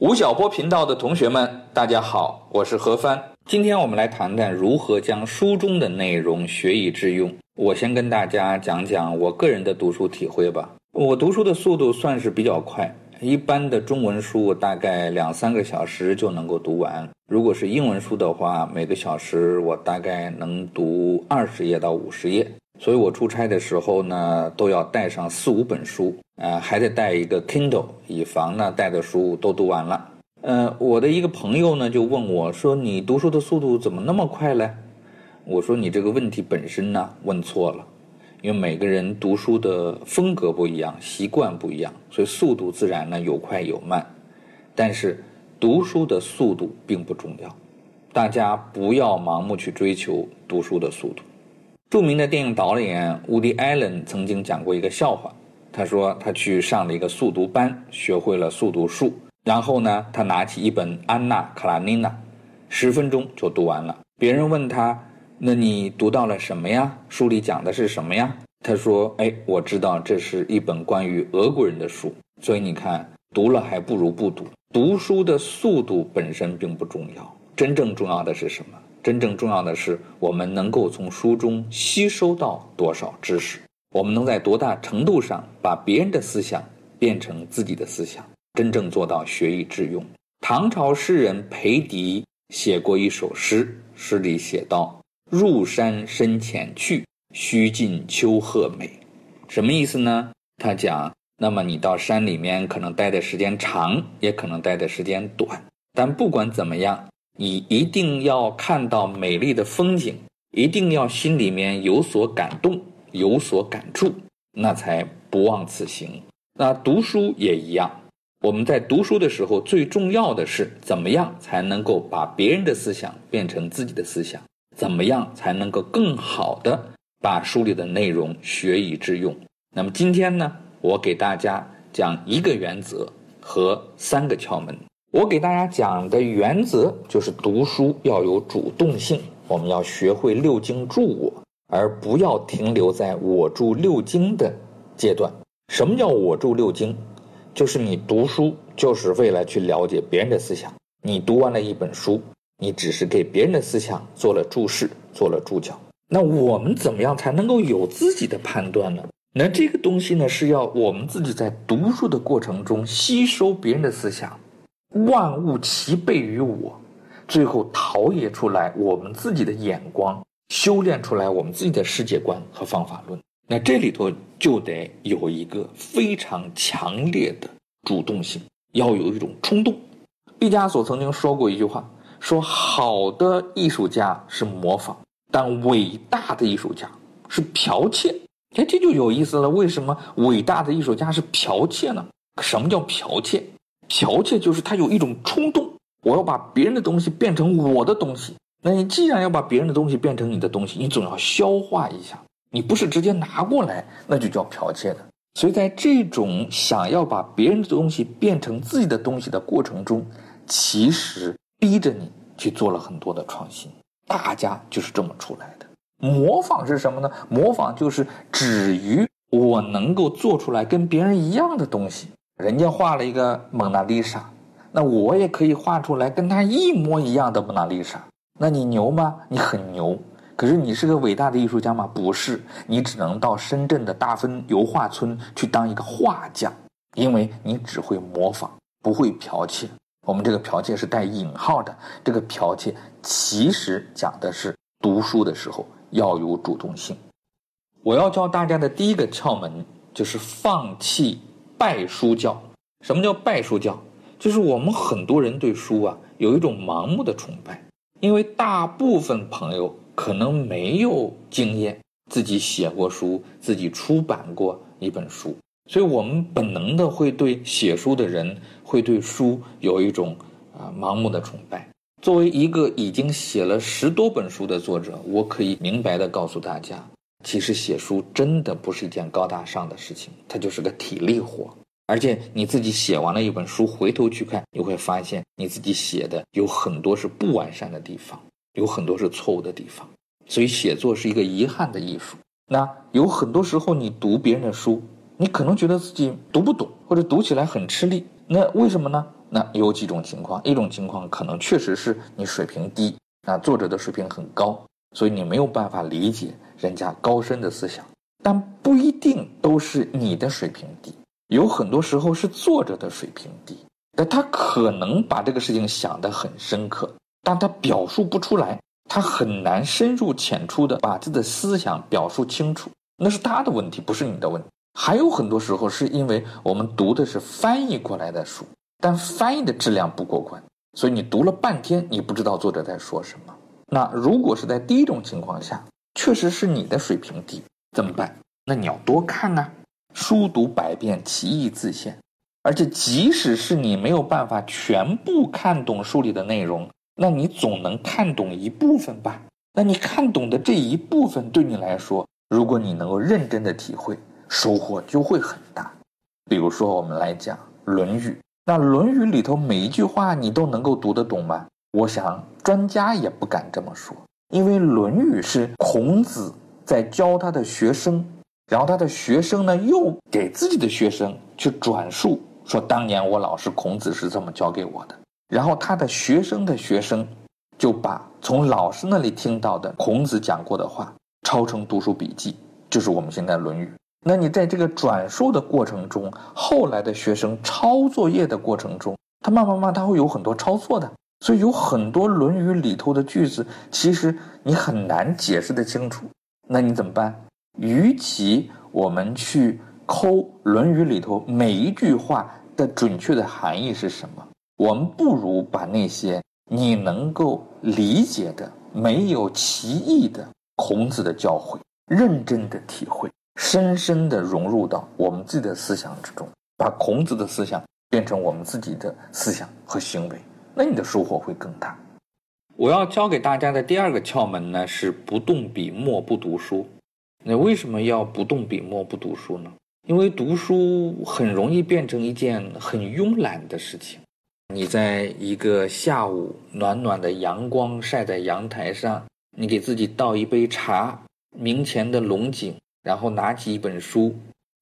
吴晓波频道的同学们，大家好，我是何帆。今天我们来谈谈如何将书中的内容学以致用。我先跟大家讲讲我个人的读书体会吧。我读书的速度算是比较快，一般的中文书大概两三个小时就能够读完。如果是英文书的话，每个小时我大概能读二十页到五十页。所以我出差的时候呢，都要带上四五本书，呃，还得带一个 Kindle，以防呢带的书都读完了。呃，我的一个朋友呢就问我说：“你读书的速度怎么那么快嘞？”我说：“你这个问题本身呢问错了，因为每个人读书的风格不一样，习惯不一样，所以速度自然呢有快有慢。但是读书的速度并不重要，大家不要盲目去追求读书的速度。”著名的电影导演伍迪·艾伦曾经讲过一个笑话。他说他去上了一个速读班，学会了速读术。然后呢，他拿起一本《安娜·卡拉尼娜》，十分钟就读完了。别人问他：“那你读到了什么呀？书里讲的是什么呀？”他说：“哎，我知道这是一本关于俄国人的书。所以你看，读了还不如不读。读书的速度本身并不重要，真正重要的是什么？”真正重要的是，我们能够从书中吸收到多少知识，我们能在多大程度上把别人的思想变成自己的思想，真正做到学以致用。唐朝诗人裴迪写过一首诗，诗里写道：“入山深浅去，须尽秋壑美。”什么意思呢？他讲，那么你到山里面可能待的时间长，也可能待的时间短，但不管怎么样。你一定要看到美丽的风景，一定要心里面有所感动，有所感触，那才不忘此行。那读书也一样，我们在读书的时候，最重要的是怎么样才能够把别人的思想变成自己的思想？怎么样才能够更好的把书里的内容学以致用？那么今天呢，我给大家讲一个原则和三个窍门。我给大家讲的原则就是读书要有主动性，我们要学会六经助我，而不要停留在我助六经的阶段。什么叫我助六经？就是你读书就是为了去了解别人的思想。你读完了一本书，你只是给别人的思想做了注释，做了注脚。那我们怎么样才能够有自己的判断呢？那这个东西呢，是要我们自己在读书的过程中吸收别人的思想。万物齐备于我，最后陶冶出来我们自己的眼光，修炼出来我们自己的世界观和方法论。那这里头就得有一个非常强烈的主动性，要有一种冲动。毕加索曾经说过一句话，说好的艺术家是模仿，但伟大的艺术家是剽窃。哎，这就有意思了。为什么伟大的艺术家是剽窃呢？什么叫剽窃？剽窃就是他有一种冲动，我要把别人的东西变成我的东西。那你既然要把别人的东西变成你的东西，你总要消化一下，你不是直接拿过来，那就叫剽窃的。所以在这种想要把别人的东西变成自己的东西的过程中，其实逼着你去做了很多的创新。大家就是这么出来的。模仿是什么呢？模仿就是止于我能够做出来跟别人一样的东西。人家画了一个蒙娜丽莎，那我也可以画出来跟他一模一样的蒙娜丽莎。那你牛吗？你很牛。可是你是个伟大的艺术家吗？不是，你只能到深圳的大芬油画村去当一个画匠，因为你只会模仿，不会剽窃。我们这个剽窃是带引号的，这个剽窃其实讲的是读书的时候要有主动性。我要教大家的第一个窍门就是放弃。拜书教，什么叫拜书教？就是我们很多人对书啊有一种盲目的崇拜，因为大部分朋友可能没有经验，自己写过书，自己出版过一本书，所以我们本能的会对写书的人，会对书有一种啊盲目的崇拜。作为一个已经写了十多本书的作者，我可以明白的告诉大家。其实写书真的不是一件高大上的事情，它就是个体力活。而且你自己写完了一本书，回头去看，你会发现你自己写的有很多是不完善的地方，有很多是错误的地方。所以写作是一个遗憾的艺术。那有很多时候你读别人的书，你可能觉得自己读不懂，或者读起来很吃力。那为什么呢？那有几种情况，一种情况可能确实是你水平低啊，作者的水平很高，所以你没有办法理解人家高深的思想，但不一定都是你的水平低，有很多时候是作者的水平低，但他可能把这个事情想得很深刻，但他表述不出来。他很难深入浅出的把自己的思想表述清楚，那是他的问题，不是你的问题。还有很多时候是因为我们读的是翻译过来的书，但翻译的质量不过关，所以你读了半天，你不知道作者在说什么。那如果是在第一种情况下，确实是你的水平低，怎么办？那你要多看啊，书读百遍，其义自现。而且即使是你没有办法全部看懂书里的内容。那你总能看懂一部分吧？那你看懂的这一部分对你来说，如果你能够认真的体会，收获就会很大。比如说，我们来讲《论语》，那《论语》里头每一句话你都能够读得懂吗？我想专家也不敢这么说，因为《论语》是孔子在教他的学生，然后他的学生呢又给自己的学生去转述，说当年我老师孔子是这么教给我的。然后他的学生的学生，就把从老师那里听到的孔子讲过的话抄成读书笔记，就是我们现在《论语》。那你在这个转述的过程中，后来的学生抄作业的过程中，他慢慢慢他会有很多抄错的，所以有很多《论语》里头的句子，其实你很难解释的清楚。那你怎么办？与其我们去抠《论语》里头每一句话的准确的含义是什么？我们不如把那些你能够理解的、没有歧义的孔子的教诲，认真的体会，深深的融入到我们自己的思想之中，把孔子的思想变成我们自己的思想和行为，那你的收获会更大。我要教给大家的第二个窍门呢，是不动笔墨不读书。那为什么要不动笔墨不读书呢？因为读书很容易变成一件很慵懒的事情。你在一个下午，暖暖的阳光晒在阳台上，你给自己倒一杯茶，明前的龙井，然后拿起一本书，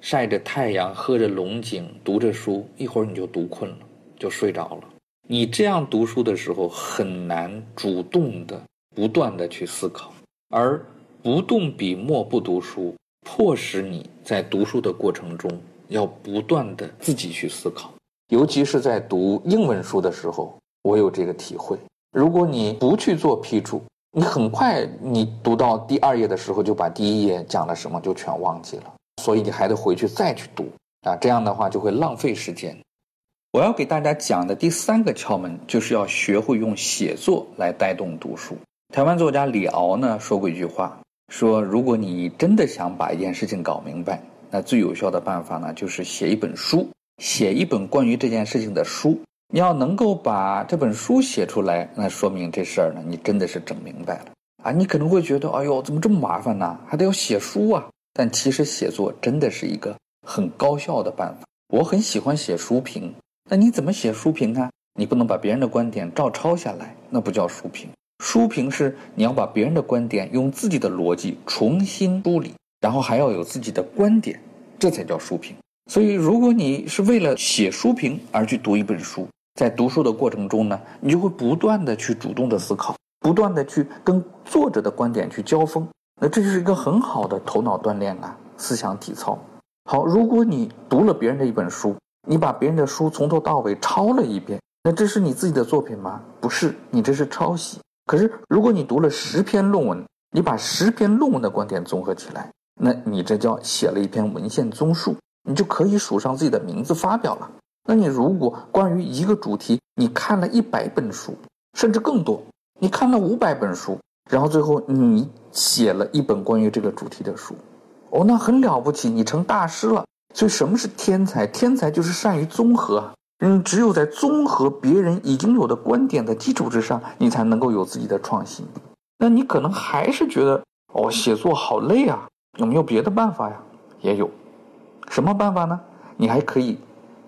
晒着太阳，喝着龙井，读着书，一会儿你就读困了，就睡着了。你这样读书的时候，很难主动的、不断的去思考，而不动笔墨不读书，迫使你在读书的过程中要不断的自己去思考。尤其是在读英文书的时候，我有这个体会。如果你不去做批注，你很快你读到第二页的时候，就把第一页讲了什么就全忘记了。所以你还得回去再去读啊，这样的话就会浪费时间。我要给大家讲的第三个窍门，就是要学会用写作来带动读书。台湾作家李敖呢说过一句话，说如果你真的想把一件事情搞明白，那最有效的办法呢，就是写一本书。写一本关于这件事情的书，你要能够把这本书写出来，那说明这事儿呢，你真的是整明白了啊！你可能会觉得，哎呦，怎么这么麻烦呢？还得要写书啊！但其实写作真的是一个很高效的办法。我很喜欢写书评，那你怎么写书评呢？你不能把别人的观点照抄下来，那不叫书评。书评是你要把别人的观点用自己的逻辑重新梳理，然后还要有自己的观点，这才叫书评。所以，如果你是为了写书评而去读一本书，在读书的过程中呢，你就会不断的去主动的思考，不断的去跟作者的观点去交锋，那这就是一个很好的头脑锻炼啊，思想体操。好，如果你读了别人的一本书，你把别人的书从头到尾抄了一遍，那这是你自己的作品吗？不是，你这是抄袭。可是，如果你读了十篇论文，你把十篇论文的观点综合起来，那你这叫写了一篇文献综述。你就可以署上自己的名字发表了。那你如果关于一个主题，你看了一百本书，甚至更多，你看了五百本书，然后最后你写了一本关于这个主题的书，哦，那很了不起，你成大师了。所以什么是天才？天才就是善于综合。嗯，只有在综合别人已经有的观点的基础之上，你才能够有自己的创新。那你可能还是觉得哦，写作好累啊，有没有别的办法呀？也有。什么办法呢？你还可以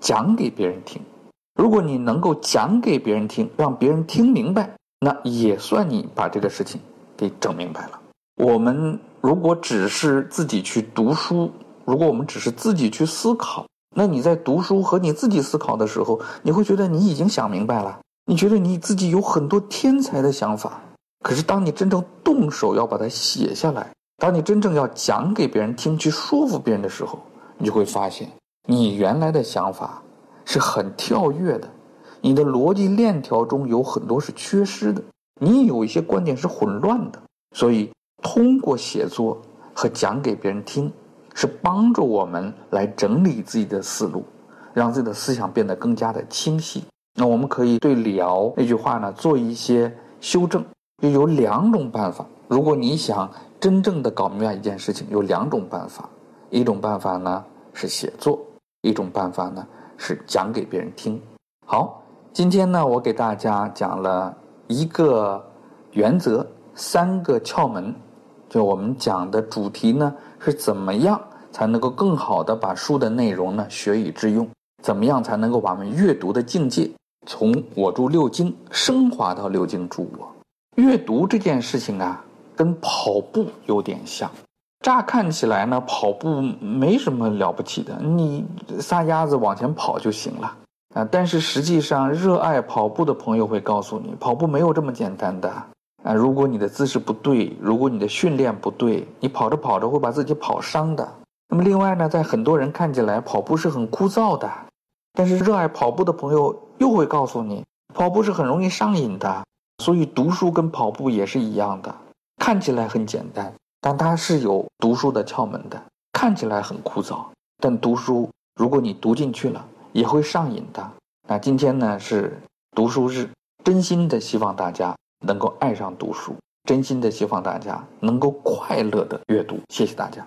讲给别人听。如果你能够讲给别人听，让别人听明白，那也算你把这个事情给整明白了。我们如果只是自己去读书，如果我们只是自己去思考，那你在读书和你自己思考的时候，你会觉得你已经想明白了，你觉得你自己有很多天才的想法。可是当你真正动手要把它写下来，当你真正要讲给别人听，去说服别人的时候，你就会发现，你原来的想法是很跳跃的，你的逻辑链条中有很多是缺失的，你有一些观点是混乱的。所以，通过写作和讲给别人听。是帮助我们来整理自己的思路，让自己的思想变得更加的清晰。那我们可以对“聊”那句话呢做一些修正，就有两种办法。如果你想真正的搞明白一件事情，有两种办法。一种办法呢是写作，一种办法呢是讲给别人听。好，今天呢我给大家讲了一个原则，三个窍门。就我们讲的主题呢，是怎么样才能够更好的把书的内容呢学以致用？怎么样才能够把我们阅读的境界从我住六经升华到六经住我？阅读这件事情啊，跟跑步有点像。乍看起来呢，跑步没什么了不起的，你撒丫子往前跑就行了啊。但是实际上，热爱跑步的朋友会告诉你，跑步没有这么简单的。啊，如果你的姿势不对，如果你的训练不对，你跑着跑着会把自己跑伤的。那么另外呢，在很多人看起来跑步是很枯燥的，但是热爱跑步的朋友又会告诉你，跑步是很容易上瘾的。所以读书跟跑步也是一样的，看起来很简单，但它是有读书的窍门的。看起来很枯燥，但读书如果你读进去了，也会上瘾的。那今天呢是读书日，真心的希望大家。能够爱上读书，真心的希望大家能够快乐的阅读。谢谢大家。